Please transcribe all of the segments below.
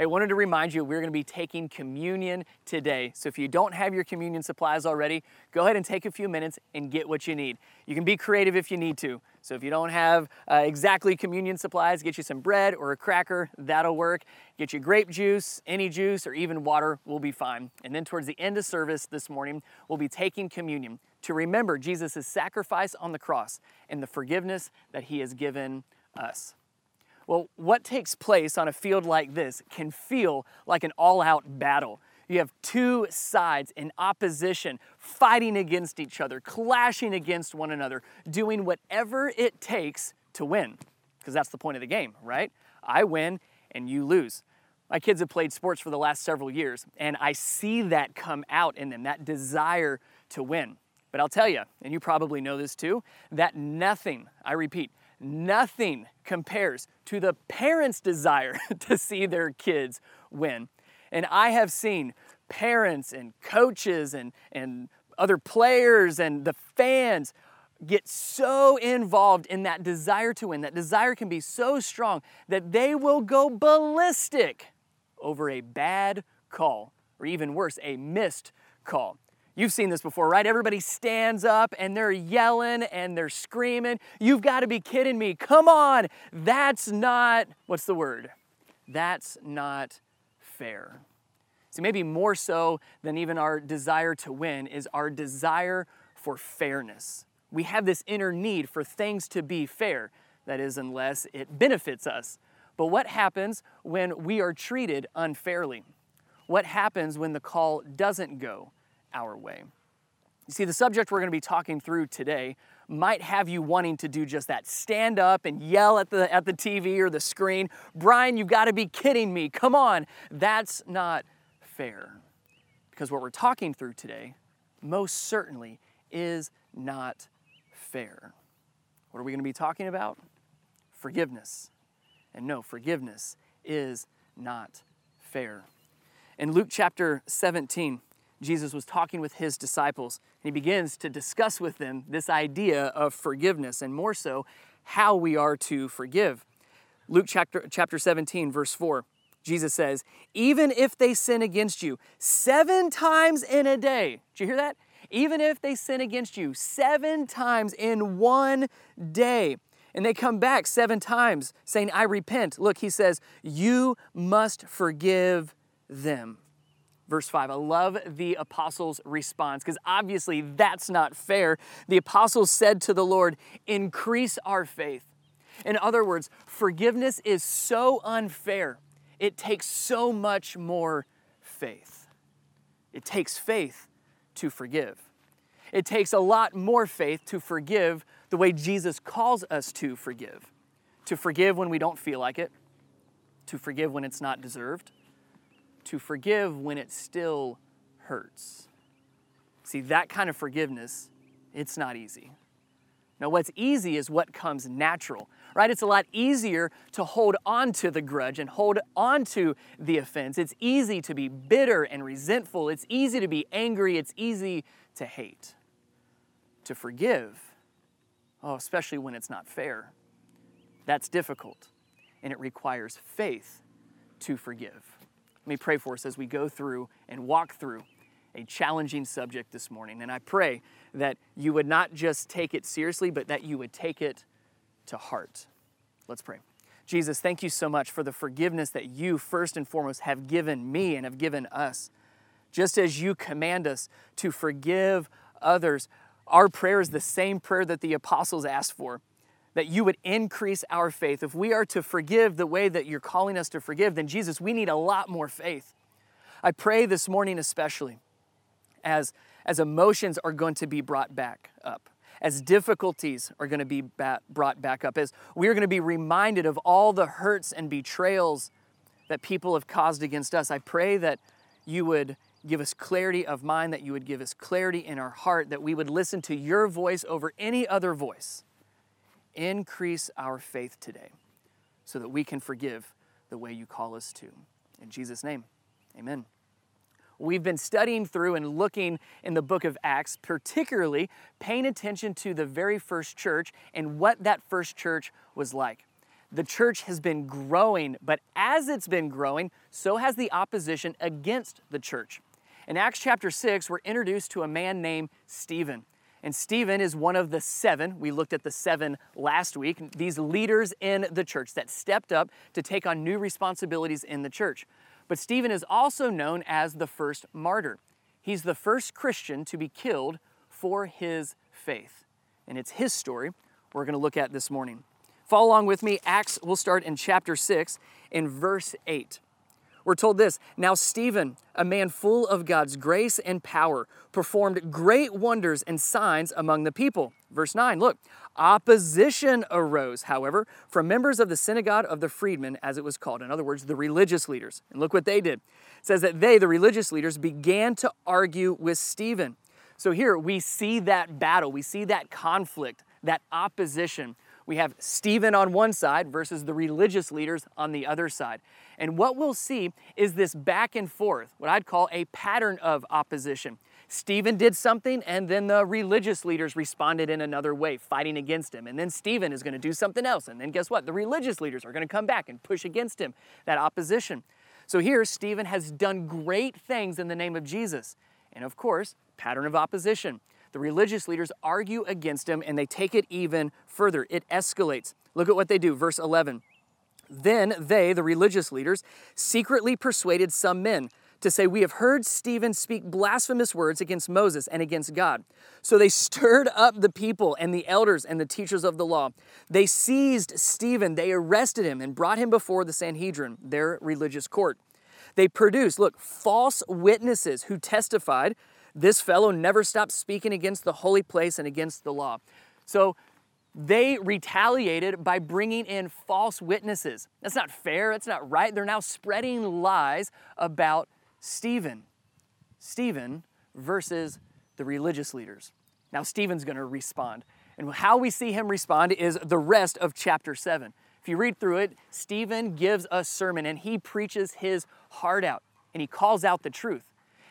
I wanted to remind you we're going to be taking communion today. So if you don't have your communion supplies already, go ahead and take a few minutes and get what you need. You can be creative if you need to. So if you don't have uh, exactly communion supplies, get you some bread or a cracker, that'll work. Get you grape juice, any juice, or even water will be fine. And then towards the end of service this morning, we'll be taking communion to remember Jesus' sacrifice on the cross and the forgiveness that he has given us. Well, what takes place on a field like this can feel like an all out battle. You have two sides in opposition, fighting against each other, clashing against one another, doing whatever it takes to win. Because that's the point of the game, right? I win and you lose. My kids have played sports for the last several years, and I see that come out in them, that desire to win. But I'll tell you, and you probably know this too, that nothing, I repeat, Nothing compares to the parents' desire to see their kids win. And I have seen parents and coaches and, and other players and the fans get so involved in that desire to win. That desire can be so strong that they will go ballistic over a bad call, or even worse, a missed call. You've seen this before, right? Everybody stands up and they're yelling and they're screaming. You've got to be kidding me. Come on. That's not, what's the word? That's not fair. See, maybe more so than even our desire to win is our desire for fairness. We have this inner need for things to be fair, that is, unless it benefits us. But what happens when we are treated unfairly? What happens when the call doesn't go our way. You see, the subject we're going to be talking through today might have you wanting to do just that. Stand up and yell at the, at the TV or the screen, Brian, you've got to be kidding me. Come on. That's not fair. Because what we're talking through today most certainly is not fair. What are we going to be talking about? Forgiveness. And no, forgiveness is not fair. In Luke chapter 17, Jesus was talking with his disciples, and he begins to discuss with them this idea of forgiveness, and more so, how we are to forgive. Luke chapter, chapter 17, verse 4, Jesus says, Even if they sin against you seven times in a day, did you hear that? Even if they sin against you seven times in one day, and they come back seven times saying, I repent. Look, he says, You must forgive them verse 5. I love the apostles' response because obviously that's not fair. The apostles said to the Lord, Increase our faith. In other words, forgiveness is so unfair, it takes so much more faith. It takes faith to forgive. It takes a lot more faith to forgive the way Jesus calls us to forgive. To forgive when we don't feel like it, to forgive when it's not deserved, to forgive when it still hurts. See, that kind of forgiveness, it's not easy. Now, what's easy is what comes natural, right? It's a lot easier to hold on to the grudge and hold on to the offense. It's easy to be bitter and resentful. It's easy to be angry. It's easy to hate. To forgive, oh, especially when it's not fair, that's difficult. And it requires faith to forgive. Let me pray for us as we go through and walk through a challenging subject this morning. And I pray that you would not just take it seriously, but that you would take it to heart. Let's pray. Jesus, thank you so much for the forgiveness that you, first and foremost, have given me and have given us. Just as you command us to forgive others, our prayer is the same prayer that the apostles asked for that you would increase our faith. If we are to forgive the way that you're calling us to forgive, then Jesus, we need a lot more faith. I pray this morning, especially as, as emotions are going to be brought back up, as difficulties are going to be bat, brought back up, as we're going to be reminded of all the hurts and betrayals that people have caused against us. I pray that you would give us clarity of mind, that you would give us clarity in our heart, that we would listen to your voice over any other voice Increase our faith today so that we can forgive the way you call us to. In Jesus' name, amen. We've been studying through and looking in the book of Acts, particularly paying attention to the very first church and what that first church was like. the church has been growing, but as it's been growing, so has the opposition against the church. In Acts chapter 6, we're introduced to a man named Stephen. And Stephen is one of the seven, we looked at the seven last week, these leaders in the church that stepped up to take on new responsibilities in the church. But Stephen is also known as the first martyr. He's the first Christian to be killed for his faith. And it's his story we're going to look at this morning. Follow along with me. Acts, we'll start in chapter 6 in verse 8. We're told this Now, Stephen, a man full of God's grace and power, performed great wonders and signs among the people. Verse 9, look, opposition arose, however, from members of the synagogue of the freedmen, as it was called. In other words, the religious leaders. And look what they did. It says that they, the religious leaders, began to argue with Stephen. So here we see that battle, we see that conflict, that opposition. We have Stephen on one side versus the religious leaders on the other side. And what we'll see is this back and forth, what I'd call a pattern of opposition. Stephen did something, and then the religious leaders responded in another way, fighting against him. And then Stephen is going to do something else. And then guess what? The religious leaders are going to come back and push against him, that opposition. So here, Stephen has done great things in the name of Jesus. And of course, pattern of opposition. The religious leaders argue against him and they take it even further. It escalates. Look at what they do. Verse 11. Then they, the religious leaders, secretly persuaded some men to say, We have heard Stephen speak blasphemous words against Moses and against God. So they stirred up the people and the elders and the teachers of the law. They seized Stephen, they arrested him, and brought him before the Sanhedrin, their religious court. They produced, look, false witnesses who testified this fellow never stopped speaking against the holy place and against the law. So they retaliated by bringing in false witnesses. That's not fair, that's not right. They're now spreading lies about Stephen. Stephen versus the religious leaders. Now, Stephen's going to respond. And how we see him respond is the rest of chapter 7. If you read through it, Stephen gives a sermon and he preaches his heart out and he calls out the truth.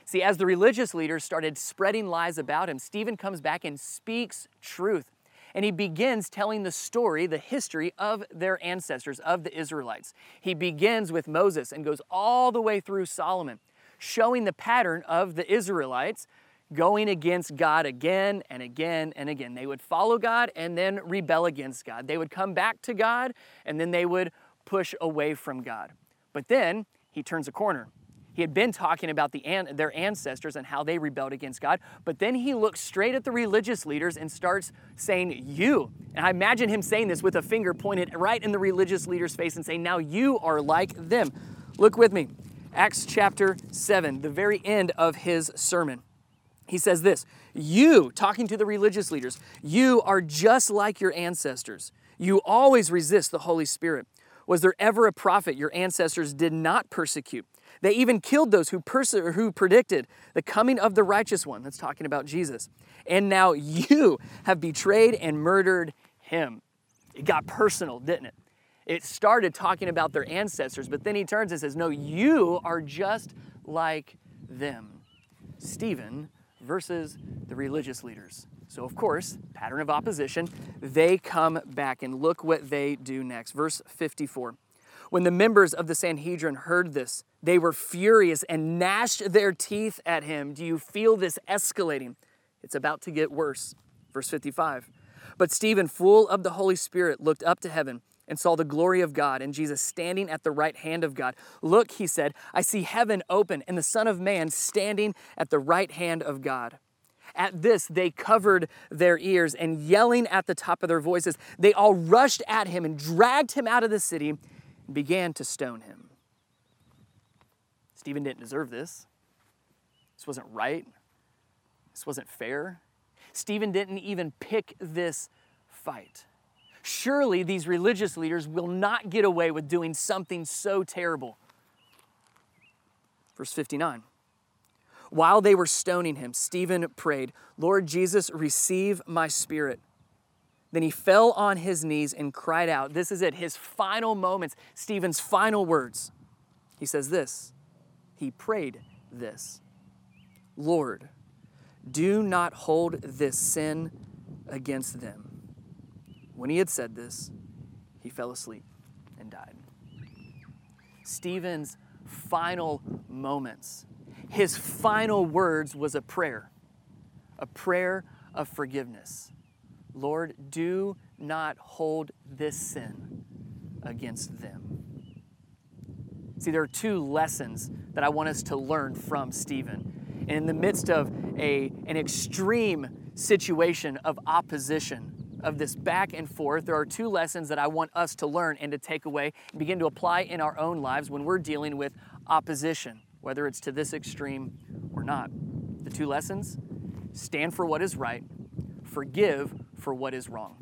See, as the religious leaders started spreading lies about him, Stephen comes back and speaks truth. And he begins telling the story, the history of their ancestors, of the Israelites. He begins with Moses and goes all the way through Solomon, showing the pattern of the Israelites going against God again and again and again. They would follow God and then rebel against God. They would come back to God and then they would push away from God. But then he turns a corner he had been talking about the, their ancestors and how they rebelled against God, but then he looks straight at the religious leaders and starts saying, You. And I imagine him saying this with a finger pointed right in the religious leader's face and saying, Now you are like them. Look with me. Acts chapter 7, the very end of his sermon. He says this You, talking to the religious leaders, you are just like your ancestors. You always resist the Holy Spirit. Was there ever a prophet your ancestors did not persecute? They even killed those who, pers- who predicted the coming of the righteous one. That's talking about Jesus. And now you have betrayed and murdered him. It got personal, didn't it? It started talking about their ancestors, but then he turns and says, No, you are just like them. Stephen versus the religious leaders. So, of course, pattern of opposition, they come back and look what they do next. Verse 54. When the members of the Sanhedrin heard this, they were furious and gnashed their teeth at him. Do you feel this escalating? It's about to get worse. Verse 55. But Stephen, full of the Holy Spirit, looked up to heaven and saw the glory of God and Jesus standing at the right hand of God. Look, he said, I see heaven open and the Son of Man standing at the right hand of God. At this, they covered their ears and yelling at the top of their voices, they all rushed at him and dragged him out of the city and began to stone him. Stephen didn't deserve this. This wasn't right. This wasn't fair. Stephen didn't even pick this fight. Surely these religious leaders will not get away with doing something so terrible. Verse 59. While they were stoning him, Stephen prayed, Lord Jesus, receive my spirit. Then he fell on his knees and cried out. This is it, his final moments, Stephen's final words. He says this he prayed this Lord, do not hold this sin against them. When he had said this, he fell asleep. and died. Stephen's final moments, his final words was a prayer, a prayer of forgiveness. Lord, do not hold this sin against them. See, there are two lessons that I want us to learn from Stephen. And in the midst of a, an extreme situation of opposition, of this back and forth, there are two lessons that I want us to learn and to take away and begin to apply in our own lives when we're dealing with opposition, whether it's to this extreme or not. The two lessons stand for what is right, forgive for what is wrong.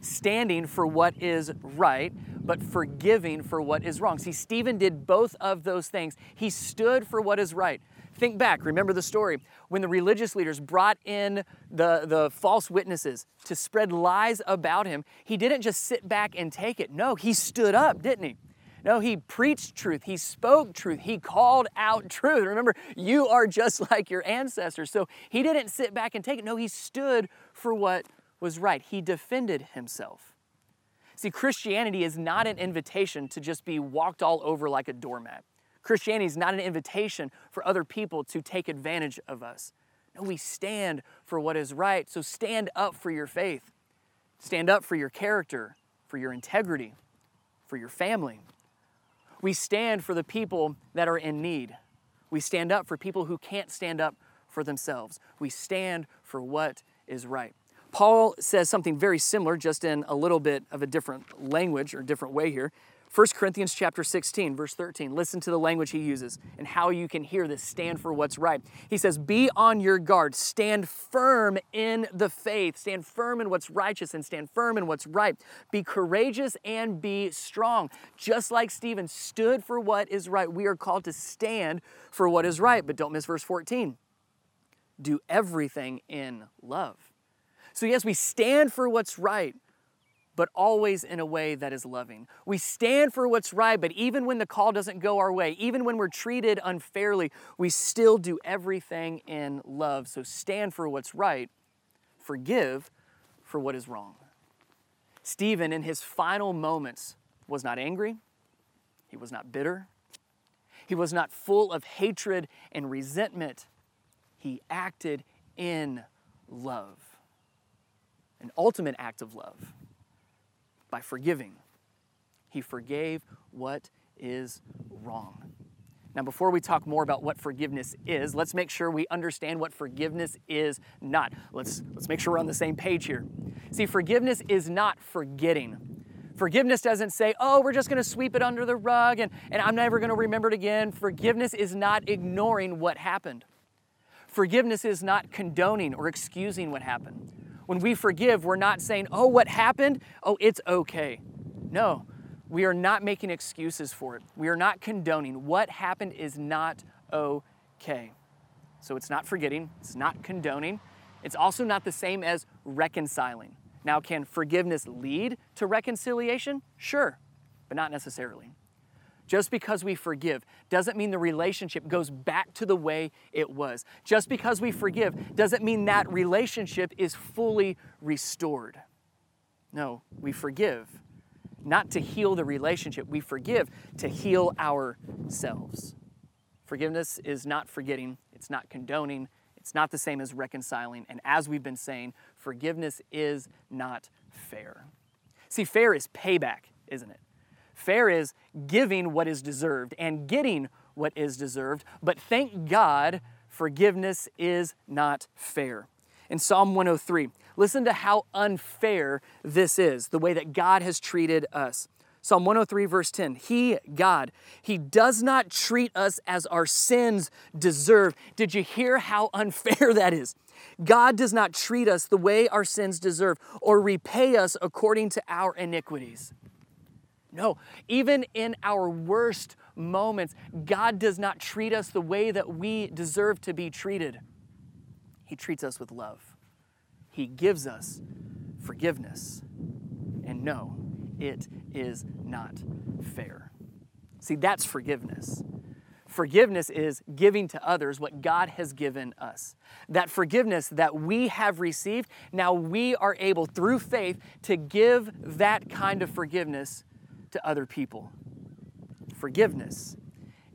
Standing for what is right, but forgiving for what is wrong. See, Stephen did both of those things. He stood for what is right. Think back, remember the story when the religious leaders brought in the, the false witnesses to spread lies about him. He didn't just sit back and take it. No, he stood up, didn't he? No, he preached truth. He spoke truth. He called out truth. Remember, you are just like your ancestors. So he didn't sit back and take it. No, he stood for what was right. He defended himself. See, Christianity is not an invitation to just be walked all over like a doormat. Christianity is not an invitation for other people to take advantage of us. No, we stand for what is right. So stand up for your faith. Stand up for your character, for your integrity, for your family. We stand for the people that are in need. We stand up for people who can't stand up for themselves. We stand for what is right. Paul says something very similar, just in a little bit of a different language or different way here. 1 Corinthians chapter 16, verse 13. Listen to the language he uses and how you can hear this stand for what's right. He says, Be on your guard, stand firm in the faith, stand firm in what's righteous, and stand firm in what's right. Be courageous and be strong. Just like Stephen stood for what is right, we are called to stand for what is right. But don't miss verse 14. Do everything in love. So, yes, we stand for what's right but always in a way that is loving. We stand for what's right, but even when the call doesn't go our way, even when we're treated unfairly, we still do everything in love. So stand for what's right, forgive for what is wrong. Stephen, in his final moments, was not angry, he was not bitter, he was not full of hatred and resentment. He acted in love, an ultimate act of love by forgiving. He forgave what is wrong. Now, before we talk more about what forgiveness is, let's make sure we understand what forgiveness is not. Let's, let's make sure we're on the same page here. See, forgiveness is not forgetting. Forgiveness doesn't say, oh, we're just going to sweep it under the rug and, and I'm never going to remember it again. Forgiveness is not ignoring what happened. Forgiveness is not condoning or excusing what happened. When we forgive, we're not saying, oh, what happened? Oh, it's okay. No, we are not making excuses for it. We are not condoning. What happened is not okay. So it's not forgetting, it's not condoning. It's also not the same as reconciling. Now, can forgiveness lead to reconciliation? Sure, but not necessarily. Just because we forgive doesn't mean the relationship goes back to the way it was. Just because we forgive doesn't mean that relationship is fully restored. No, we forgive not to heal the relationship, we forgive to heal ourselves. Forgiveness is not forgetting, it's not condoning, it's not the same as reconciling. And as we've been saying, forgiveness is not fair. See, fair is payback, isn't it? Fair is giving what is deserved and getting what is deserved. But thank God, forgiveness is not fair. In Psalm 103, listen to how unfair this is, the way that God has treated us. Psalm 103, verse 10 He, God, He does not treat us as our sins deserve. Did you hear how unfair that is? God does not treat us the way our sins deserve or repay us according to our iniquities. No, even in our worst moments, God does not treat us the way that we deserve to be treated. He treats us with love, He gives us forgiveness. And no, it is not fair. See, that's forgiveness. Forgiveness is giving to others what God has given us. That forgiveness that we have received, now we are able through faith to give that kind of forgiveness to other people. Forgiveness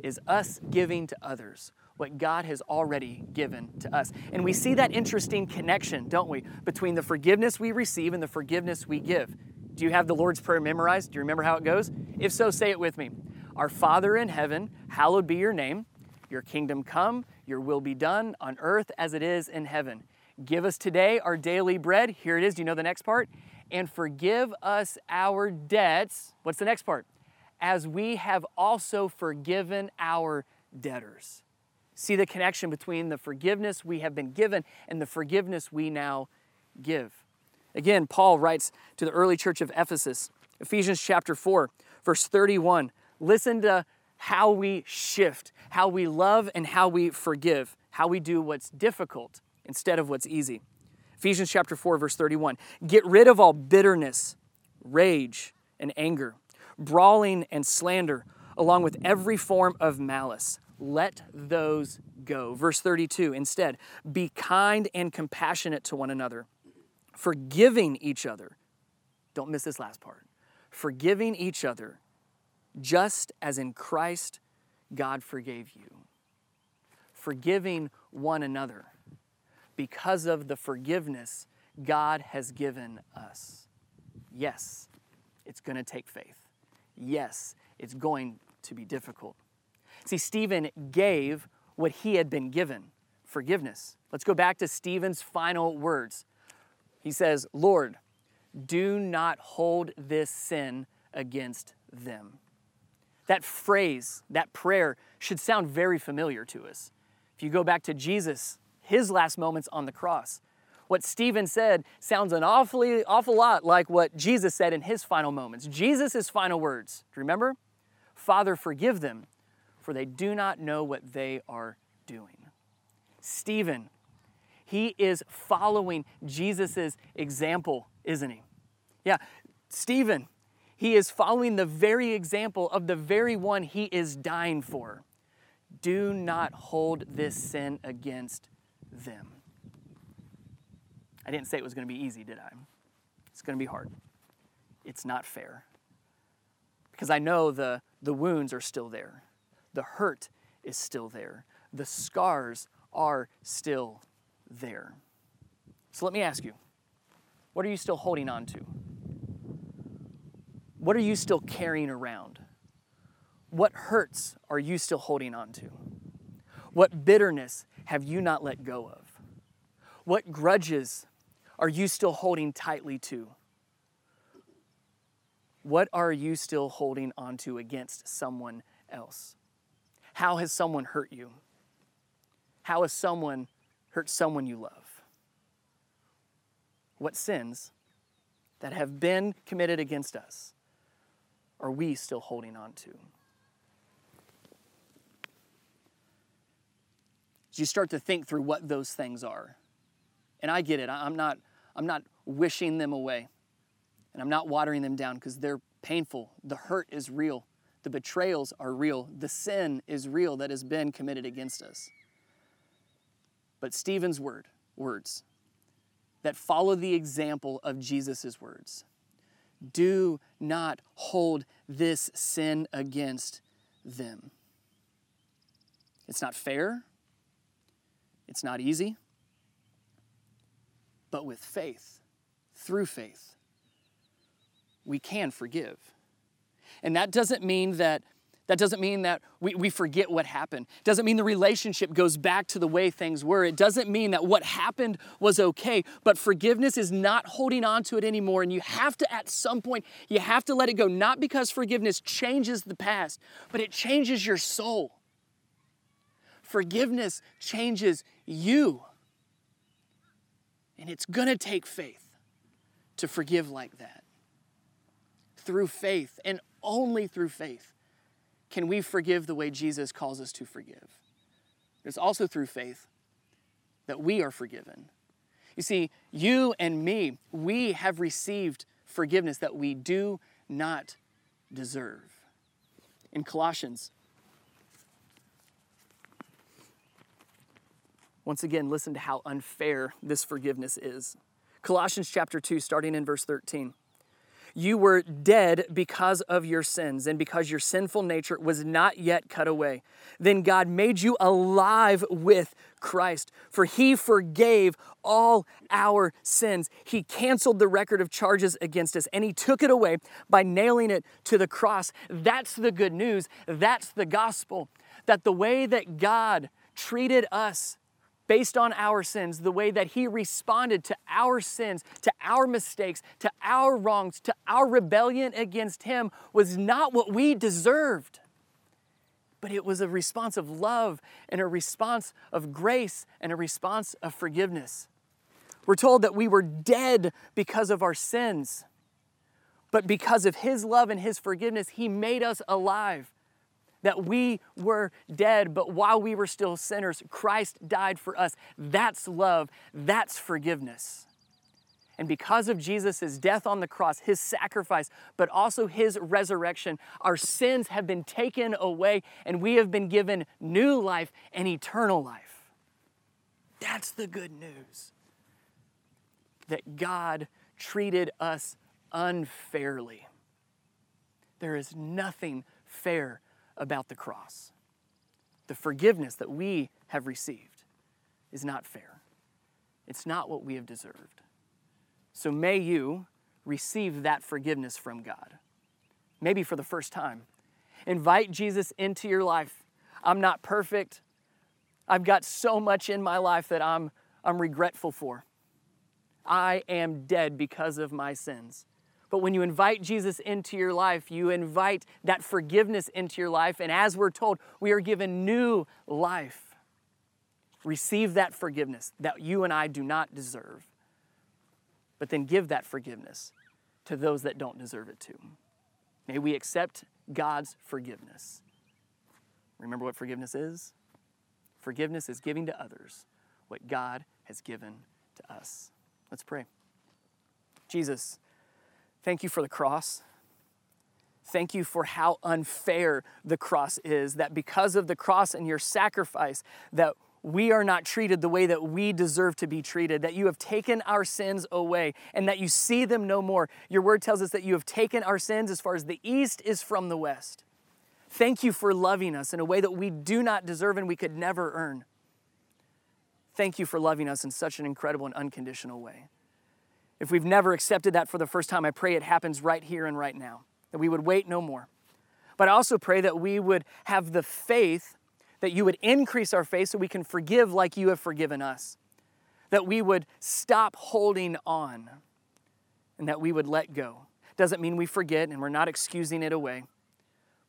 is us giving to others what God has already given to us. And we see that interesting connection, don't we, between the forgiveness we receive and the forgiveness we give. Do you have the Lord's Prayer memorized? Do you remember how it goes? If so, say it with me. Our Father in heaven, hallowed be your name. Your kingdom come, your will be done on earth as it is in heaven. Give us today our daily bread. Here it is. Do you know the next part? And forgive us our debts. What's the next part? As we have also forgiven our debtors. See the connection between the forgiveness we have been given and the forgiveness we now give. Again, Paul writes to the early church of Ephesus, Ephesians chapter 4, verse 31. Listen to how we shift, how we love, and how we forgive, how we do what's difficult instead of what's easy. Ephesians chapter 4, verse 31. Get rid of all bitterness, rage, and anger, brawling and slander, along with every form of malice let those go. Verse 32 instead, be kind and compassionate to one another, forgiving each other. Don't miss this last part. Forgiving each other, just as in Christ God forgave you. Forgiving one another because of the forgiveness God has given us. Yes, it's going to take faith. Yes, it's going to be difficult. See, Stephen gave what he had been given forgiveness. Let's go back to Stephen's final words. He says, Lord, do not hold this sin against them. That phrase, that prayer, should sound very familiar to us. If you go back to Jesus, his last moments on the cross, what Stephen said sounds an awfully, awful lot like what Jesus said in his final moments. Jesus' final words, do you remember? Father, forgive them, for they do not know what they are doing. Stephen, he is following Jesus' example, isn't he? Yeah, Stephen, he is following the very example of the very one he is dying for. Do not hold this sin against them. I didn't say it was going to be easy, did I? It's going to be hard. It's not fair. Because I know the, the wounds are still there. The hurt is still there, the scars are still there. So let me ask you what are you still holding on to? What are you still carrying around? What hurts are you still holding on to? What bitterness have you not let go of? What grudges are you still holding tightly to? What are you still holding onto against someone else? How has someone hurt you? How has someone hurt someone you love? What sins that have been committed against us are we still holding on to? You start to think through what those things are, and I get it, I'm not, I'm not wishing them away, and I'm not watering them down because they're painful. The hurt is real. The betrayals are real. The sin is real that has been committed against us. But Stephen's word, words that follow the example of Jesus' words. Do not hold this sin against them. It's not fair. It's not easy. But with faith, through faith, we can forgive. And that doesn't mean that that doesn't mean that we, we forget what happened. It doesn't mean the relationship goes back to the way things were. It doesn't mean that what happened was okay. But forgiveness is not holding on to it anymore. And you have to, at some point, you have to let it go. Not because forgiveness changes the past, but it changes your soul. Forgiveness changes you. And it's going to take faith to forgive like that. Through faith and only through faith can we forgive the way Jesus calls us to forgive. It's also through faith that we are forgiven. You see, you and me, we have received forgiveness that we do not deserve. In Colossians, once again, listen to how unfair this forgiveness is. Colossians chapter 2, starting in verse 13. You were dead because of your sins and because your sinful nature was not yet cut away. Then God made you alive with Christ, for he forgave all our sins. He canceled the record of charges against us and he took it away by nailing it to the cross. That's the good news. That's the gospel. That the way that God treated us based on our sins, the way that He responded to our sins, to our mistakes, to our wrongs, to our rebellion against Him was not what we deserved. But it was a response of love and a response of grace and a response of forgiveness. We're told that we were dead because of our sins, but because of His love and His forgiveness, He made us alive that we were dead, but while we were still sinners, Christ died for us. That's love, that's forgiveness. And because of Jesus' death on the cross, his sacrifice, but also his resurrection, our sins have been taken away and we have been given new life and eternal life. That's the good news. That God treated us unfairly. There is nothing fair about the cross. The forgiveness that we have received is not fair, it's not what we have deserved. So may you receive that forgiveness from God, maybe for the first time. Invite Jesus into your life. I'm not perfect. I've got so much in my life that I'm, I'm regretful for. I am dead because of my sins. But when you invite Jesus into your life, you invite that forgiveness into your life. And as we're told, we are given new life. Receive that forgiveness that you and I do not deserve. But then give that forgiveness to those that don't deserve it too. May we accept God's forgiveness. Remember what forgiveness is? Forgiveness is giving to others what God has given to us. Let's pray. Jesus, Thank you for the cross. Thank you for how unfair the cross is, that because of the cross and your sacrifice, that we are not treated the way that we deserve to be treated, that you have taken our sins away and that you see them no more. Your word tells us that you have taken our sins as far as the east is from the west. Thank you for loving us in a way that we do not deserve and we could never earn. Thank you for loving us in such an incredible and unconditional way. If we've never accepted that for the first time, I pray it happens right here and right now, that we would wait no more. But I also pray that we would have the faith, that you would increase our faith so we can forgive like you have forgiven us, that we would stop holding on, and that we would let go. Doesn't mean we forget and we're not excusing it away,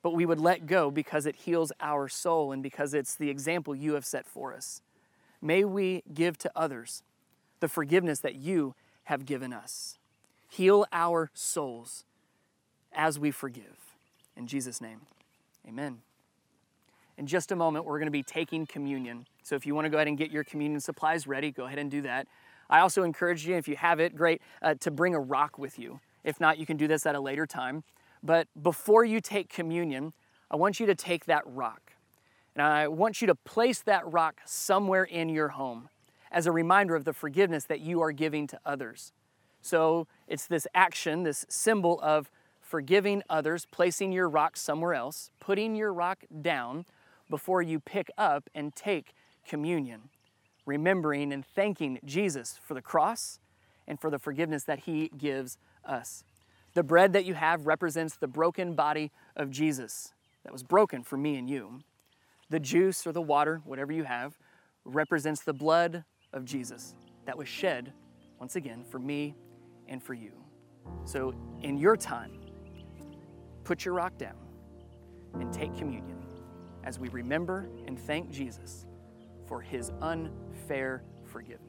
but we would let go because it heals our soul and because it's the example you have set for us. May we give to others the forgiveness that you have given us. Heal our souls as we forgive. In Jesus' name, amen. In just a moment, we're going to be taking communion. So if you want to go ahead and get your communion supplies ready, go ahead and do that. I also encourage you, if you have it, great, uh, to bring a rock with you. If not, you can do this at a later time. But before you take communion, I want you to take that rock. And I want you to place that rock somewhere in your home as a reminder of the forgiveness that you are giving to others. So it's this action, this symbol of forgiving others, placing your rock somewhere else, putting your rock down before you pick up and take communion, remembering and thanking Jesus for the cross and for the forgiveness that he gives us. The bread that you have represents the broken body of Jesus that was broken for me and you. The juice or the water, whatever you have, represents the blood of Jesus that was shed, once again, for me and for you. So, in your time, put your rock down and take communion as we remember and thank Jesus for his unfair forgiveness.